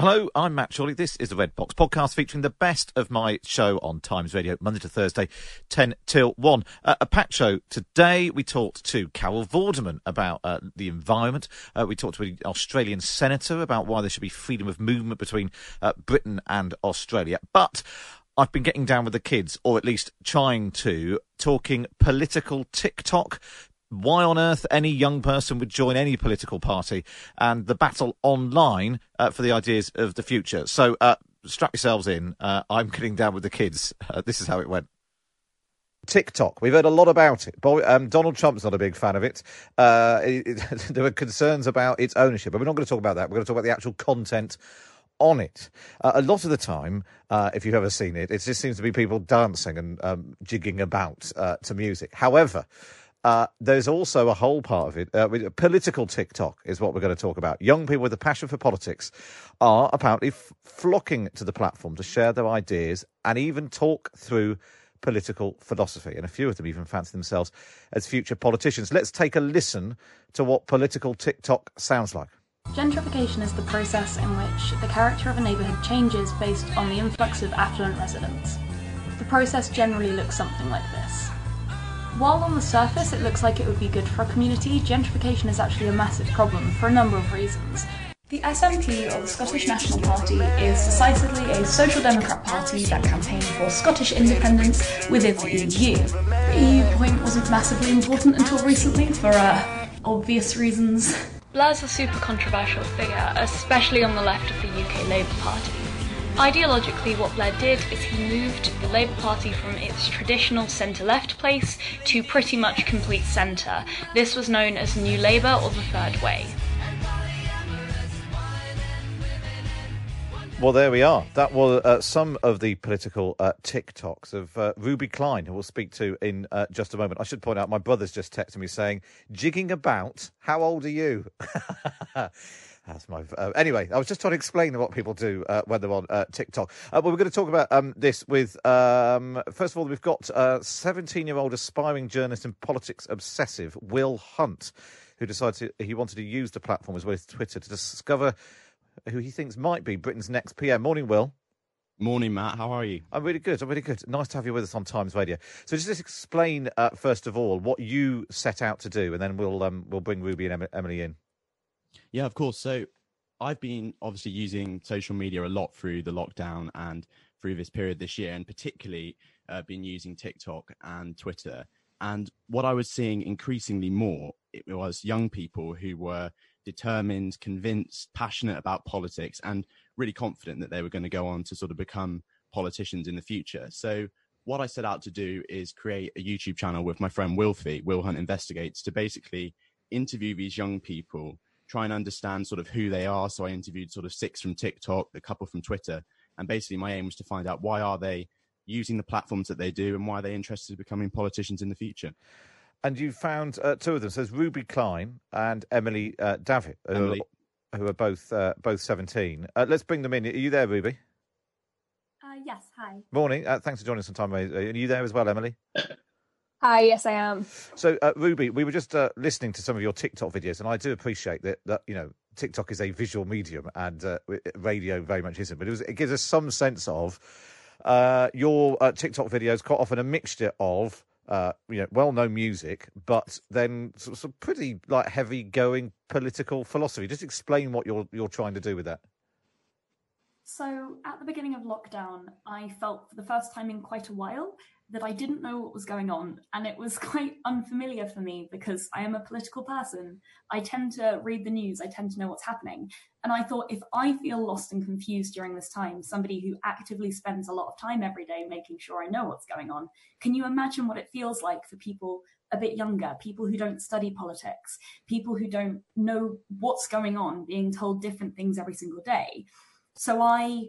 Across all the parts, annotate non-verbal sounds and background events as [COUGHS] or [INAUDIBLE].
Hello, I'm Matt Chorley. This is the Red Box podcast featuring the best of my show on Times Radio, Monday to Thursday, 10 till 1. Uh, a packed show. Today we talked to Carol Vorderman about uh, the environment. Uh, we talked to an Australian senator about why there should be freedom of movement between uh, Britain and Australia. But I've been getting down with the kids, or at least trying to, talking political TikTok why on earth any young person would join any political party and the battle online uh, for the ideas of the future. So uh, strap yourselves in. Uh, I'm getting down with the kids. [LAUGHS] Uh, this is how it went. TikTok. We've heard a lot about it. Um, Donald Trump's not a big fan of it. Uh, it, it [LAUGHS] there were concerns about its ownership, but we're not going to talk about that. We're going to talk about the actual content on it. Uh, a lot of the time, uh, if you've ever seen it, it just seems to be people dancing and um, jigging about uh, to music. However, uh, there's also a whole part of it. Uh, political TikTok is what we're going to talk about. Young people with a passion for politics are apparently f- flocking to the platform to share their ideas and even talk through political philosophy. And a few of them even fancy themselves as future politicians. Let's take a listen to what political TikTok sounds like. Gentrification is the process in which the character of a neighbourhood changes based on the influx of affluent residents. The process generally looks something like this. While on the surface it looks like it would be good for a community, gentrification is actually a massive problem for a number of reasons. The SNP, or the Scottish National Party, is decisively a social democrat party that campaigned for Scottish independence within the EU. The EU point wasn't massively important until recently for uh, obvious reasons. Blair's a super controversial figure, especially on the left of the UK Labour Party. Ideologically, what Blair did is he moved the Labour Party from its traditional centre left place to pretty much complete centre. This was known as New Labour or the Third Way. Well, there we are. That was uh, some of the political uh, TikToks of uh, Ruby Klein, who we'll speak to in uh, just a moment. I should point out, my brother's just texted me saying, jigging about, how old are you? [LAUGHS] That's my. Uh, anyway, I was just trying to explain what people do uh, when they're on uh, TikTok. Uh, well, we're going to talk about um, this with. Um, first of all, we've got 17 year old aspiring journalist and politics obsessive Will Hunt, who decided to, he wanted to use the platform as well as Twitter to discover who he thinks might be Britain's next PM. Morning, Will. Morning, Matt. How are you? I'm really good. I'm really good. Nice to have you with us on Times Radio. So, just explain uh, first of all what you set out to do, and then we'll um, we'll bring Ruby and Emily in. Yeah, of course. So I've been obviously using social media a lot through the lockdown and through this period this year, and particularly uh, been using TikTok and Twitter. And what I was seeing increasingly more it was young people who were determined, convinced, passionate about politics, and really confident that they were going to go on to sort of become politicians in the future. So what I set out to do is create a YouTube channel with my friend Wilfie, Will Hunt Investigates, to basically interview these young people try and understand sort of who they are. So I interviewed sort of six from TikTok, a couple from Twitter, and basically my aim was to find out why are they using the platforms that they do and why are they interested in becoming politicians in the future. And you found uh, two of them. So there's Ruby Klein and Emily uh, Davitt, Emily. Who, are, both uh, both 17. Uh, let's bring them in. Are you there, Ruby? Uh, yes. Hi. Morning. Uh, thanks for joining us on time. Are you there as well, Emily? [COUGHS] Hi, yes, I am. So, uh, Ruby, we were just uh, listening to some of your TikTok videos, and I do appreciate that. That you know, TikTok is a visual medium, and uh, radio very much isn't. But it, was, it, gives us some sense of uh, your uh, TikTok videos. Quite often, a mixture of uh, you know, well-known music, but then of pretty like heavy-going political philosophy. Just explain what you're you're trying to do with that. So, at the beginning of lockdown, I felt for the first time in quite a while that I didn't know what was going on. And it was [LAUGHS] quite unfamiliar for me because I am a political person. I tend to read the news, I tend to know what's happening. And I thought if I feel lost and confused during this time, somebody who actively spends a lot of time every day making sure I know what's going on, can you imagine what it feels like for people a bit younger, people who don't study politics, people who don't know what's going on, being told different things every single day? So I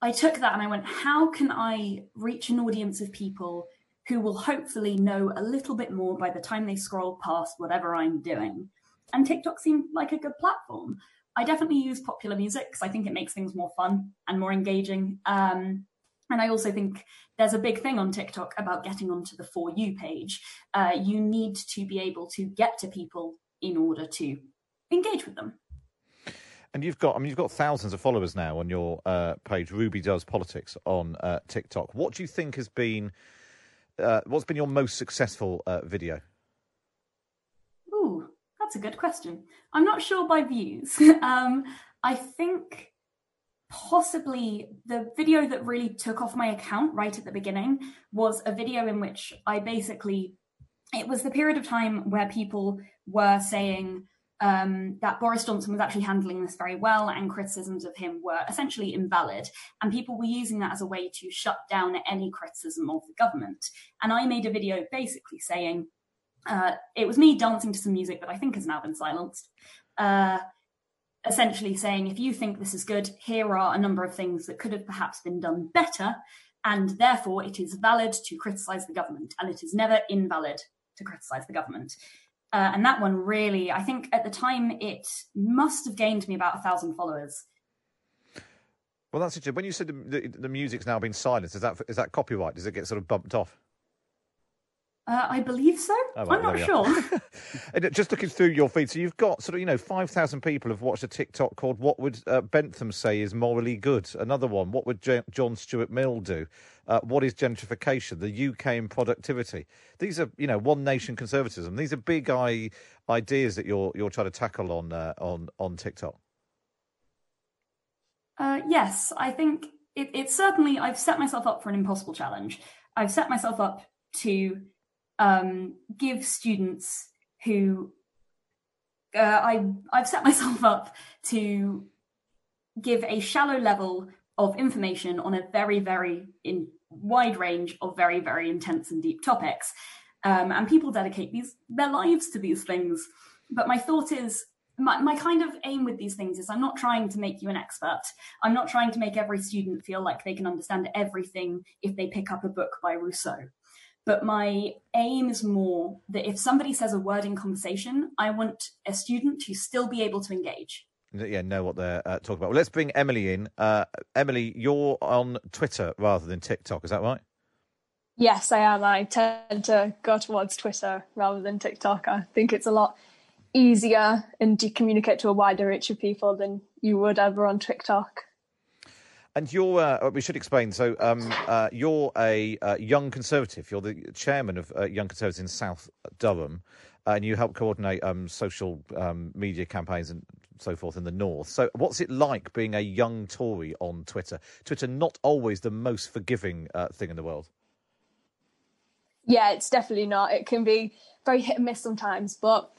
I took that and I went, how can I reach an audience of people who will hopefully know a little bit more by the time they scroll past whatever I'm doing? And TikTok seemed like a good platform. I definitely use popular music because I think it makes things more fun and more engaging. Um, and I also think there's a big thing on TikTok about getting onto the For You page. Uh, you need to be able to get to people in order to engage with them. And you've got, I mean, you've got thousands of followers now on your uh, page, Ruby Does Politics on uh, TikTok. What do you think has been, uh, what's been your most successful uh, video? Ooh, that's a good question. I'm not sure by views. [LAUGHS] um, I think possibly the video that really took off my account right at the beginning was a video in which I basically, it was the period of time where people were saying, um, that Boris Johnson was actually handling this very well and criticisms of him were essentially invalid. And people were using that as a way to shut down any criticism of the government. And I made a video basically saying, uh, it was me dancing to some music that I think has now been silenced. Uh, essentially saying, if you think this is good, here are a number of things that could have perhaps been done better. And therefore, it is valid to criticize the government, and it is never invalid to criticize the government. Uh, and that one really, I think at the time it must have gained me about a thousand followers. Well, that's interesting. When you said the, the, the, music's now been silenced, is that is that copyright? Does it get sort of bumped off? Uh, I believe so. Oh, I'm not sure. [LAUGHS] Just looking through your feed, so you've got sort of you know five thousand people have watched a TikTok called "What Would uh, Bentham Say Is Morally Good." Another one, "What Would J- John Stuart Mill Do?" Uh, what is gentrification? The UK and productivity. These are you know one nation conservatism. These are big eye ideas that you're you're trying to tackle on uh, on on TikTok. Uh, yes, I think it, it's certainly. I've set myself up for an impossible challenge. I've set myself up to um, give students who uh, I I've set myself [LAUGHS] up to give a shallow level of information on a very very in wide range of very very intense and deep topics, um, and people dedicate these their lives to these things. But my thought is. My, my kind of aim with these things is I'm not trying to make you an expert. I'm not trying to make every student feel like they can understand everything if they pick up a book by Rousseau. But my aim is more that if somebody says a word in conversation, I want a student to still be able to engage. Yeah, know what they're uh, talking about. Well, let's bring Emily in. Uh, Emily, you're on Twitter rather than TikTok, is that right? Yes, I am. I tend to go towards Twitter rather than TikTok. I think it's a lot easier and to communicate to a wider reach of people than you would ever on TikTok. And you're, uh, we should explain. So, um, uh, you're a uh, young conservative. You're the chairman of uh, Young Conservatives in South Durham, uh, and you help coordinate um, social um, media campaigns and so forth in the north. So, what's it like being a young Tory on Twitter? Twitter not always the most forgiving uh, thing in the world. Yeah, it's definitely not. It can be very hit and miss sometimes, but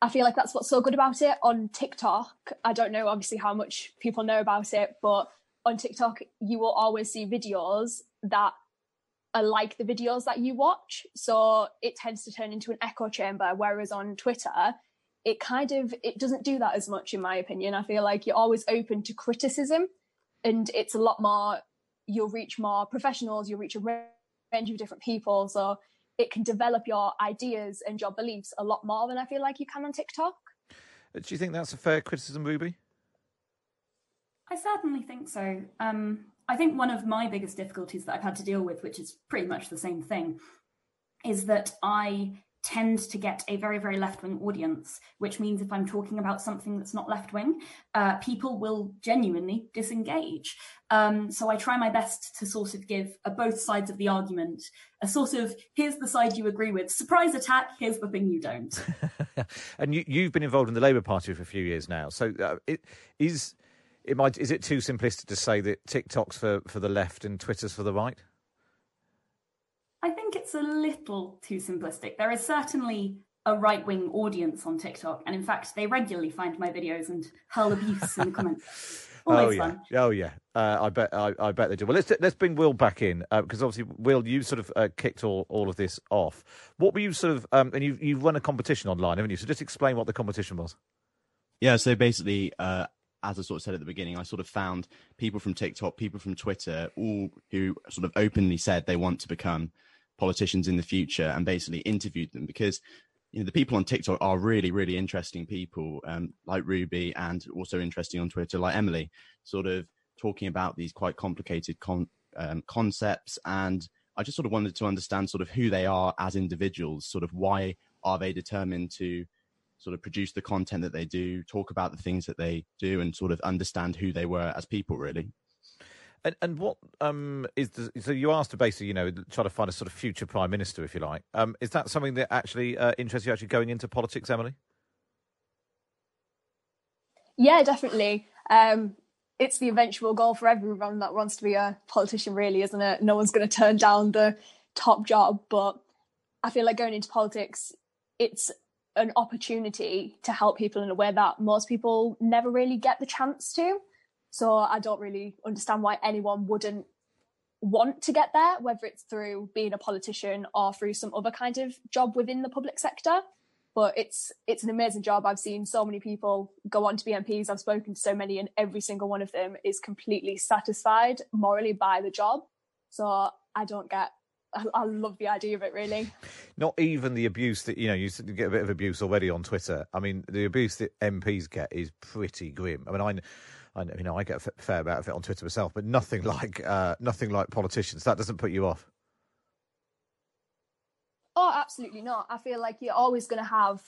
I feel like that's what's so good about it on TikTok. I don't know, obviously, how much people know about it, but on TikTok, you will always see videos that are like the videos that you watch. So it tends to turn into an echo chamber. Whereas on Twitter, it kind of it doesn't do that as much, in my opinion. I feel like you're always open to criticism, and it's a lot more. You'll reach more professionals. You'll reach a range of different people. So it can develop your ideas and your beliefs a lot more than I feel like you can on TikTok. Do you think that's a fair criticism, Ruby? I certainly think so. Um, I think one of my biggest difficulties that I've had to deal with, which is pretty much the same thing, is that I tend to get a very, very left wing audience, which means if I'm talking about something that's not left wing, uh, people will genuinely disengage. Um, so I try my best to sort of give a both sides of the argument a sort of here's the side you agree with, surprise attack, here's the thing you don't. [LAUGHS] and you, have been involved in the Labour Party for a few years now. So uh, it is. It might, is it too simplistic to say that TikTok's for, for the left and Twitter's for the right? I think it's a little too simplistic. There is certainly a right wing audience on TikTok, and in fact, they regularly find my videos and hurl abuse in the comments. [LAUGHS] Always oh yeah, fun. oh yeah. Uh, I bet, I, I, bet they do. Well, let's let's bring Will back in because uh, obviously, Will, you sort of uh, kicked all, all of this off. What were you sort of, um, and you you run a competition online, haven't you? So just explain what the competition was. Yeah, so basically, uh, as I sort of said at the beginning, I sort of found people from TikTok, people from Twitter, all who sort of openly said they want to become politicians in the future and basically interviewed them because you know the people on TikTok are really really interesting people um, like Ruby and also interesting on Twitter like Emily sort of talking about these quite complicated con- um, concepts. And I just sort of wanted to understand sort of who they are as individuals sort of why are they determined to sort of produce the content that they do talk about the things that they do and sort of understand who they were as people really and, and what um, is the, so you asked to basically, you know, try to find a sort of future prime minister, if you like. Um, is that something that actually uh, interests you? Actually, going into politics, Emily? Yeah, definitely. Um, it's the eventual goal for everyone that wants to be a politician, really, isn't it? No one's going to turn down the top job, but I feel like going into politics, it's an opportunity to help people in a way that most people never really get the chance to. So I don't really understand why anyone wouldn't want to get there, whether it's through being a politician or through some other kind of job within the public sector. But it's it's an amazing job. I've seen so many people go on to be MPs. I've spoken to so many, and every single one of them is completely satisfied morally by the job. So I don't get I, I, love the idea of it really. Not even the abuse that you know you get a bit of abuse already on Twitter. I mean, the abuse that MPs get is pretty grim. I mean, I I you know I get a fair amount of it on Twitter myself, but nothing [LAUGHS] like uh, nothing like politicians. That doesn't put you off. Oh, absolutely not. I feel like you're always going to have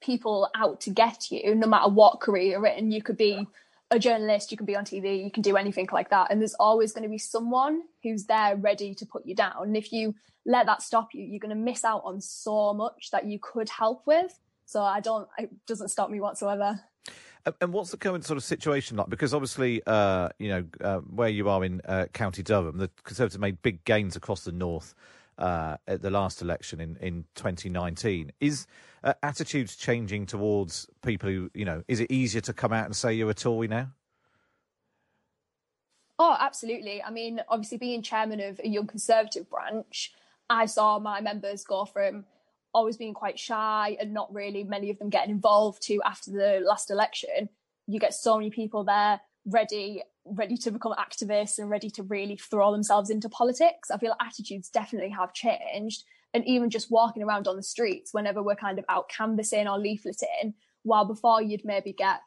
people out to get you, no matter what career you're in. You could be a journalist, you can be on TV, you can do anything like that, and there's always going to be someone who's there ready to put you down. And if you let that stop you, you're going to miss out on so much that you could help with. So I don't. It doesn't stop me whatsoever. And what's the current sort of situation like? Because obviously, uh, you know, uh, where you are in uh, County Durham, the Conservatives made big gains across the north uh, at the last election in, in 2019. Is uh, attitudes changing towards people who, you know, is it easier to come out and say you're a Tory now? Oh, absolutely. I mean, obviously, being chairman of a young Conservative branch, I saw my members go from always being quite shy and not really many of them getting involved to after the last election you get so many people there ready ready to become activists and ready to really throw themselves into politics i feel attitudes definitely have changed and even just walking around on the streets whenever we're kind of out canvassing or leafleting while before you'd maybe get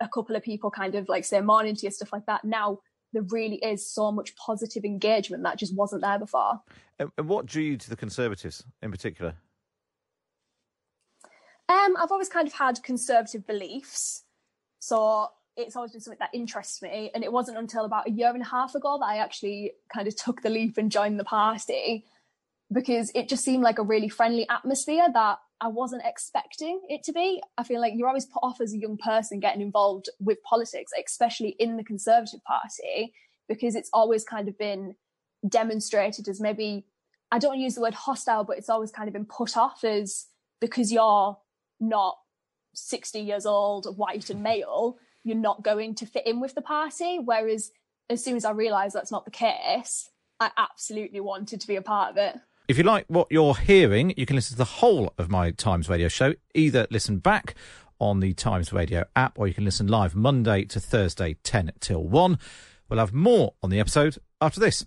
a couple of people kind of like say morning to you stuff like that now there really is so much positive engagement that just wasn't there before. And, what drew you to the Conservatives in particular? Um, I've always kind of had conservative beliefs, so it's always been something that interests me. And it wasn't until about a year and a half ago that I actually kind of took the leap and joined the party because it just seemed like a really friendly atmosphere that I wasn't expecting it to be. I feel like you're always put off as a young person getting involved with politics, especially in the Conservative Party, because it's always kind of been demonstrated as maybe, I don't use the word hostile, but it's always kind of been put off as because you're not 60 years old, white and male, you're not going to fit in with the party. Whereas as soon as I realised that's not the case, I absolutely wanted to be a part of it. If you like what you're hearing, you can listen to the whole of my Times Radio show. Either listen back on the Times Radio app or you can listen live Monday to Thursday, 10 till 1. We'll have more on the episode after this.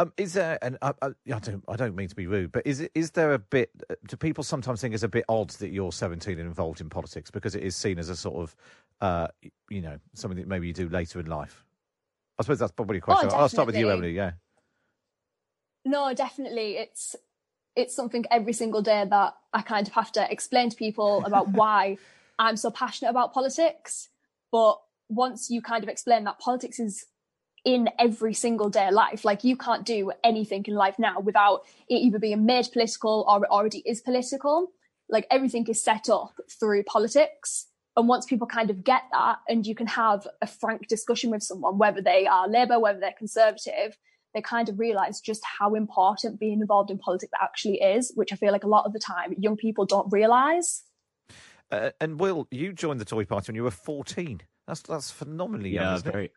Um, is there, and I, I, I don't, I don't mean to be rude, but is is there a bit? Do people sometimes think it's a bit odd that you're 17 and involved in politics because it is seen as a sort of, uh, you know, something that maybe you do later in life? I suppose that's probably a question. I'll start with you, Emily. Yeah. No, definitely. It's it's something every single day that I kind of have to explain to people [LAUGHS] about why I'm so passionate about politics. But once you kind of explain that politics is in every single day of life, like you can't do anything in life now without it either being made political or it already is political. Like everything is set up through politics. And once people kind of get that and you can have a frank discussion with someone, whether they are Labour, whether they're Conservative, they kind of realize just how important being involved in politics actually is, which I feel like a lot of the time young people don't realize. Uh, and Will, you joined the Tory Party when you were 14. That's that's phenomenally young, yeah, isn't very, it?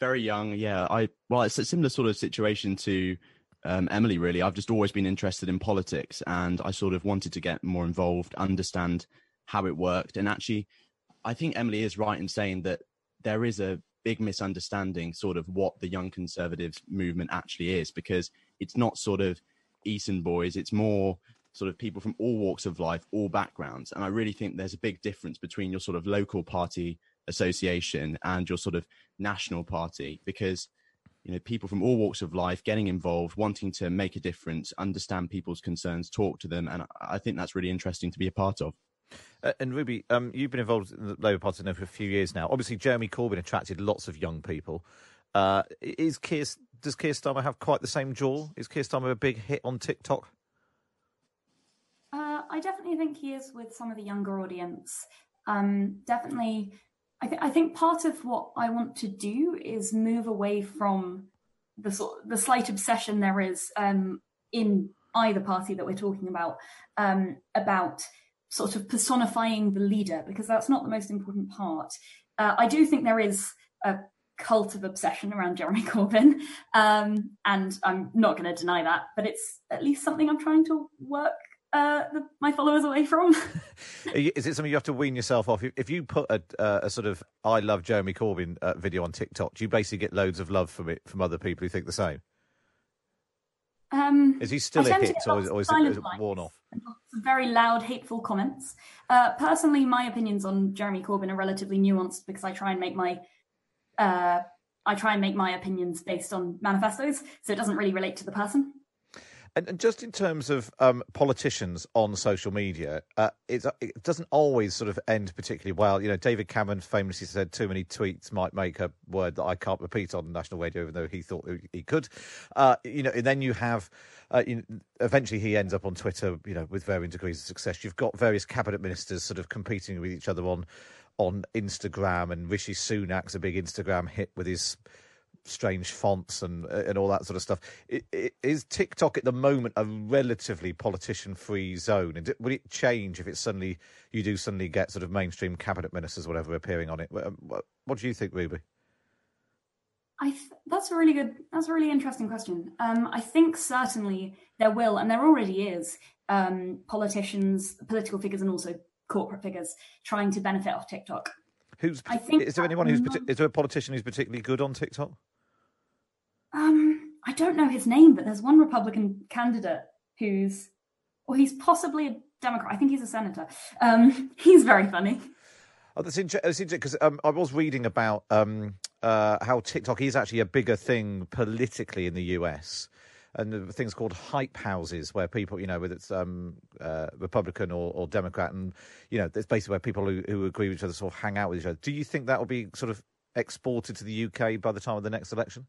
Very young. Yeah, I well, it's a similar sort of situation to um, Emily. Really, I've just always been interested in politics, and I sort of wanted to get more involved, understand how it worked, and actually, I think Emily is right in saying that there is a big misunderstanding, sort of what the young conservatives movement actually is, because it's not sort of Eton boys; it's more sort of people from all walks of life, all backgrounds, and I really think there's a big difference between your sort of local party association and your sort of national party because you know people from all walks of life getting involved wanting to make a difference understand people's concerns talk to them and i think that's really interesting to be a part of uh, and Ruby, um, you've been involved in the Labour Party now for a few years now. Obviously, Jeremy Corbyn attracted lots of young people. Uh, is Keir, does Keir Starmer have quite the same draw? Is Keir Starmer a big hit on TikTok? Uh, I definitely think he is with some of the younger audience. Um, definitely I, th- I think part of what I want to do is move away from the sort the slight obsession there is um, in either party that we're talking about um, about sort of personifying the leader because that's not the most important part. Uh, I do think there is a cult of obsession around Jeremy [LAUGHS] Corbyn, um, and I'm not going to deny that, but it's at least something I'm trying to work uh, the, my followers away from. [LAUGHS] Is it something you have to wean yourself off? If you put a, uh, a sort of "I love Jeremy Corbyn" uh, video on TikTok, do you basically get loads of love from it from other people who think the same? Um, is he still a hit, or is, or is it, is it worn off? Very loud, hateful comments. Uh, personally, my opinions on Jeremy Corbyn are relatively nuanced because I try and make my uh, I try and make my opinions based on manifestos, so it doesn't really relate to the person. And, and just in terms of um, politicians on social media, uh, it doesn't always sort of end particularly well. You know, David Cameron famously said too many tweets might make a word that I can't repeat on national radio, even though he thought he could. Uh, you know, and then you have. Uh, you know, eventually, he ends up on Twitter. You know, with varying degrees of success. You've got various cabinet ministers sort of competing with each other on on Instagram, and Rishi Sunak's a big Instagram hit with his strange fonts and and all that sort of stuff. It, it, is TikTok at the moment a relatively politician-free zone? And would it change if it suddenly you do suddenly get sort of mainstream cabinet ministers, whatever, appearing on it? What, what do you think, Ruby? I th- that's a really good. That's a really interesting question. Um, I think certainly there will, and there already is, um, politicians, political figures, and also corporate figures trying to benefit off TikTok. Who's? I think is there anyone who's? Is there a politician who's particularly good on TikTok? Um, I don't know his name, but there's one Republican candidate who's, or he's possibly a Democrat. I think he's a senator. Um, [LAUGHS] he's very funny. Oh, that's interesting because um, I was reading about um, uh, how TikTok is actually a bigger thing politically in the US. And things called hype houses, where people, you know, whether it's um, uh, Republican or, or, Democrat, and you know, it's basically where people who, who agree with each other sort of hang out with each other. Do you think that will be sort of exported to the UK by the time of the next election?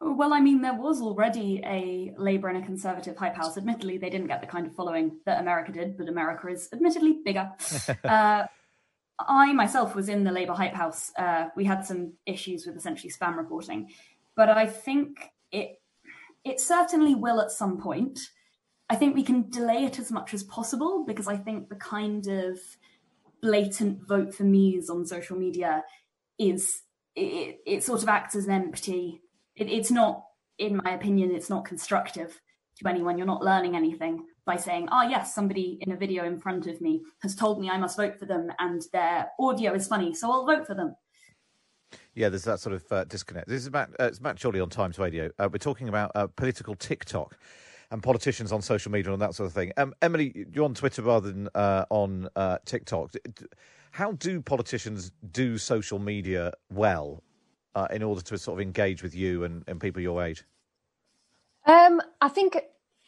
Well, I mean, there was already a Labour and a Conservative hype house. Admittedly, they didn't get the kind of following that America did, but America is admittedly bigger. [LAUGHS] uh, I myself was in the Labour hype house. Uh, we had some issues with essentially spam reporting, but I think it it certainly will at some point. I think we can delay it as much as possible because I think the kind of blatant vote for me's on social media is it, it sort of acts as an empty it, it's not, in my opinion, it's not constructive to anyone. You're not learning anything by saying, oh, yes, somebody in a video in front of me has told me I must vote for them and their audio is funny, so I'll vote for them. Yeah, there's that sort of uh, disconnect. This is Matt, uh, it's Matt Chorley on Times Radio. Uh, we're talking about uh, political TikTok and politicians on social media and that sort of thing. Um, Emily, you're on Twitter rather than uh, on uh, TikTok. How do politicians do social media well? Uh, in order to sort of engage with you and, and people your age? Um, I think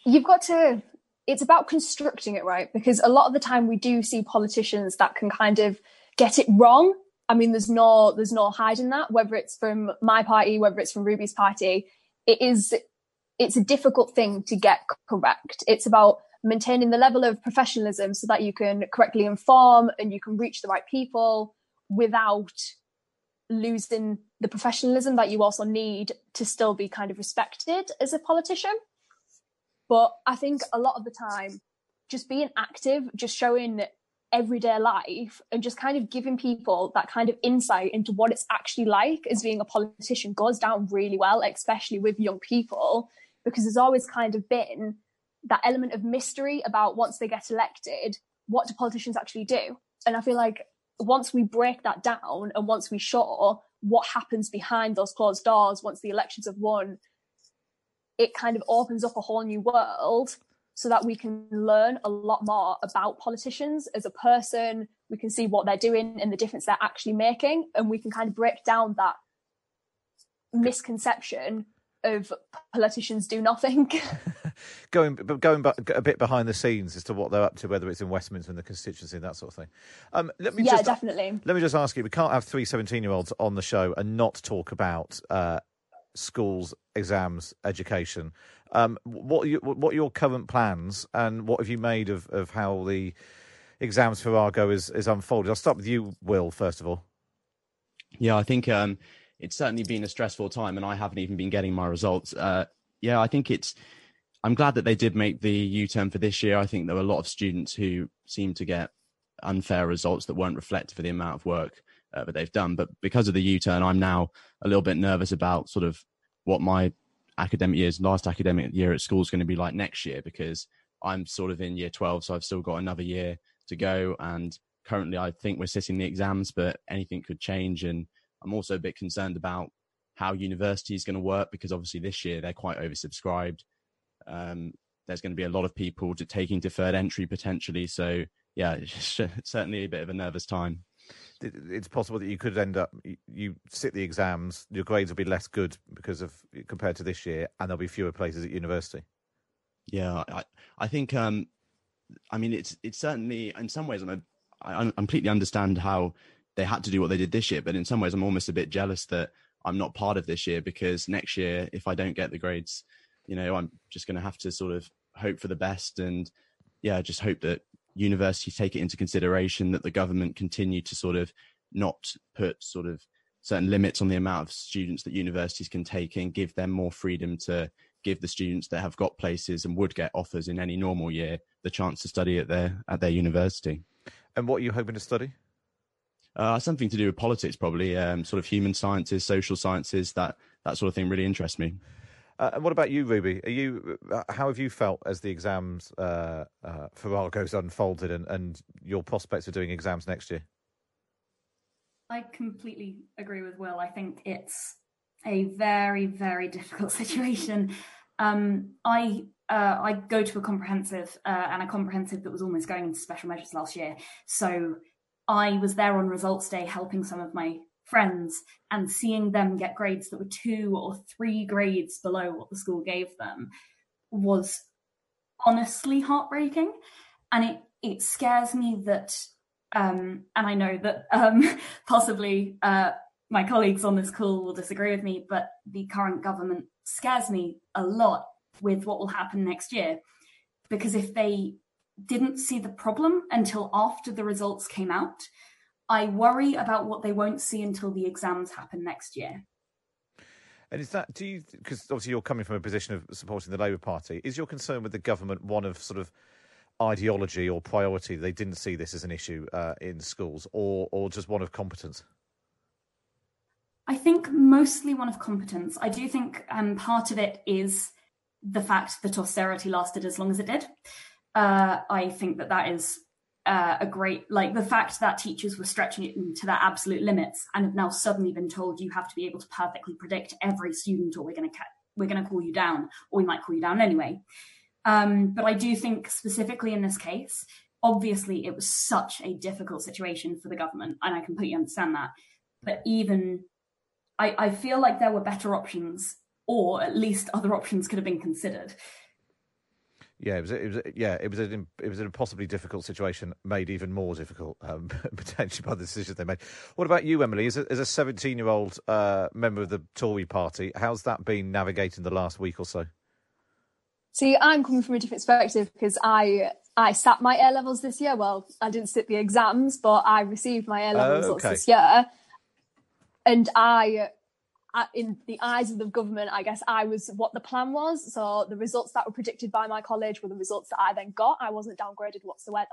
you've got to. It's about constructing it right because a lot of the time we do see politicians that can kind of get it wrong. I mean, there's no there's no hiding that. Whether it's from my party, whether it's from Ruby's party, it is it's a difficult thing to get correct. It's about maintaining the level of professionalism so that you can correctly inform and you can reach the right people without losing the professionalism that you also need to still be kind of respected as a politician. But I think a lot of the time, just being active, just showing everyday life and just kind of giving people that kind of insight into what it's actually like as being a politician goes down really well, especially with young people, because there's always kind of been that element of mystery about once they get elected, what do politicians actually do? And I feel like once we break that down and once we show what happens behind those closed doors once the elections have won, it kind of opens up a whole new world so that we can learn a lot more about politicians as a person. We can see what they're doing and the difference they're actually making. And we can kind of break down that misconception of politicians do nothing. [LAUGHS] going but going back a bit behind the scenes as to what they're up to, whether it's in Westminster and the constituency, and that sort of thing. Um, let me yeah, just, definitely. Let me just ask you: We can't have three 17 year olds on the show and not talk about uh, schools, exams, education. Um, what are you, what are your current plans, and what have you made of, of how the exams for Argo is is unfolded? I'll start with you, Will. First of all. Yeah, I think um, it's certainly been a stressful time, and I haven't even been getting my results. Uh, yeah, I think it's I'm glad that they did make the U-turn for this year. I think there were a lot of students who seemed to get unfair results that weren't reflective of the amount of work uh, that they've done. But because of the U-turn, I'm now a little bit nervous about sort of what my academic year's last academic year at school is going to be like next year because I'm sort of in year 12, so I've still got another year to go. And currently, I think we're sitting the exams, but anything could change. And I'm also a bit concerned about how university is going to work because obviously this year they're quite oversubscribed. Um, there's going to be a lot of people to taking deferred entry potentially. So yeah, [LAUGHS] it's certainly a bit of a nervous time. It's possible that you could end up you sit the exams, your grades will be less good because of compared to this year, and there'll be fewer places at university. Yeah, I I think um, I mean it's it's certainly in some ways I'm I, I completely understand how they had to do what they did this year, but in some ways I'm almost a bit jealous that I'm not part of this year because next year if I don't get the grades you know, I'm just going to have to sort of hope for the best and yeah, just hope that universities take it into consideration that the government continue to sort of not put sort of certain limits on the amount of students that universities can take and give them more freedom to give the students that have got places and would get offers in any normal year the chance to study at their at their university. And what are you hoping to study? Uh, something to do with politics, probably. Um, sort of human sciences, social sciences. That that sort of thing really interests me. Uh, and what about you, Ruby? Are you uh, how have you felt as the exams uh, uh, for Argos unfolded, and, and your prospects of doing exams next year? I completely agree with Will. I think it's a very, very [LAUGHS] difficult situation. Um, I uh, I go to a comprehensive uh, and a comprehensive that was almost going into special measures last year. So I was there on results day helping some of my friends and seeing them get grades that were two or three grades below what the school gave them was honestly heartbreaking. And it, it scares me that, um, and I know that um, [LAUGHS] possibly uh, my colleagues on this call will disagree with me, but the current government scares me a lot with what will happen next year. Because if they didn't see the problem until after the results came out, I worry about what they won't see until the exams happen next year. And is that, do you, because obviously you're coming from a position of supporting the Labour Party, is your concern with the government one of sort of ideology or priority? They didn't see this as an issue uh, in schools, or, or just one of competence? I think mostly one of competence. I do think um, part of it is the fact that austerity lasted as long as it did. Uh, I think that that is uh, a great like the fact that teachers were stretching it to their absolute limits and have now suddenly been told you have to be able to perfectly predict every student or we're going to ca- we're going to call you down or we might call you down anyway. Um, but i do think specifically in this case obviously it was such a difficult situation for the government and i completely understand that. But even I, I feel like there were better options or at least other options could have been considered yeah, it was. It was. Yeah, it was. An, it was an impossibly difficult situation, made even more difficult um, [LAUGHS] potentially by the decisions they made. What about you, Emily? As a, as a seventeen-year-old uh, member of the Tory Party, how's that been navigating the last week or so? See, I'm coming from a different perspective because I I sat my A levels this year. Well, I didn't sit the exams, but I received my A levels Oh, okay. this year, and I Uh, in the eyes of the government, I guess I was what the plan was. So the results that were predicted by my college were the results that I then got. I wasn't downgraded whatsoever.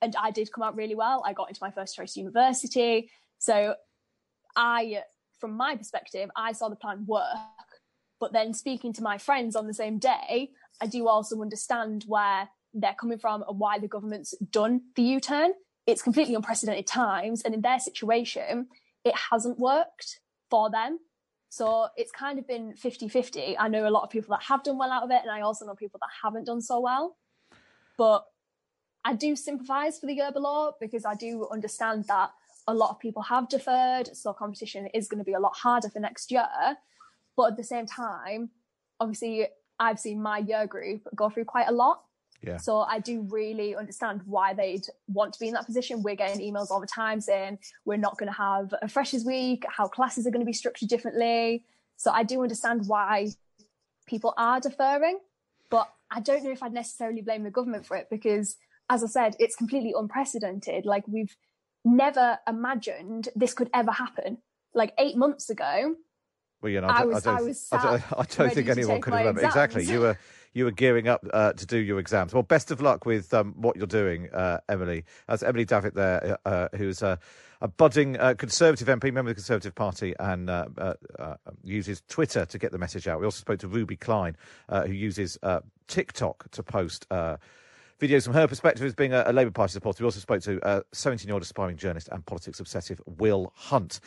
And I did come out really well. I got into my first choice university. So I, from my perspective, I saw the plan work. But then speaking to my friends on the same day, I do also understand where they're coming from and why the government's done the U turn. It's completely unprecedented times. And in their situation, it hasn't worked for them. So it's kind of been 50 50. I know a lot of people that have done well out of it, and I also know people that haven't done so well. But I do sympathise for the Yerba law because I do understand that a lot of people have deferred, so competition is going to be a lot harder for next year. But at the same time, obviously, I've seen my year group go through quite a lot. Yeah. So I do really understand why they'd want to be in that position. We're getting emails all the time saying we're not going to have a freshers week, how classes are going to be structured differently. So I do understand why people are deferring, but I don't know if I'd necessarily blame the government for it because, as I said, it's completely unprecedented. Like we've never imagined this could ever happen. Like eight months ago, Well, you know, I I, was- don't, I was I don't, I don't [LAUGHS] ready think anyone could have. Exactly. You were you were gearing up uh, to do your exams. Well, best of luck with um, what you're doing, uh, Emily. That's Emily Davitt there, uh, who's a, budding uh, Conservative MP, member of the Conservative Party, and uh, uh, uh, uses Twitter to get the message out. We also spoke to Ruby Klein, uh, who uses uh, TikTok to post. Uh, Videos from her perspective as being a, a Labour Party supporter. We also spoke to uh, 17 year old aspiring journalist and politics obsessive Will Hunt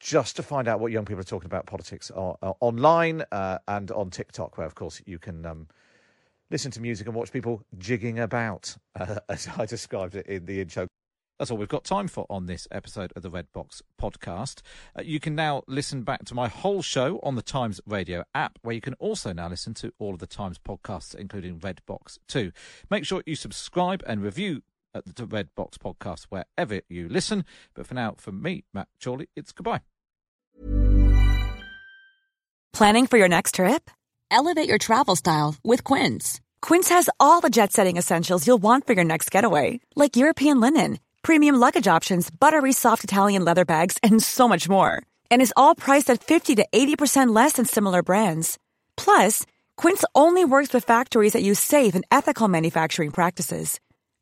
just to find out what young people are talking about politics online uh, and on TikTok, where, of course, you can um, listen to music and watch people jigging about, [LAUGHS] uh, as I described it in the intro. That's all we've got time for on this episode of the Red Box podcast. Uh, you can now listen back to my whole show on the Times Radio app, where you can also now listen to all of the Times podcasts, including Red Box 2. Make sure you subscribe and review at the Red Box podcast wherever you listen. But for now, from me, Matt Chorley, it's goodbye. Planning for your next trip? Elevate your travel style with Quince. Quince has all the jet setting essentials you'll want for your next getaway, like European linen, premium luggage options, buttery soft Italian leather bags, and so much more. And is all priced at 50 to 80% less than similar brands. Plus, Quince only works with factories that use safe and ethical manufacturing practices.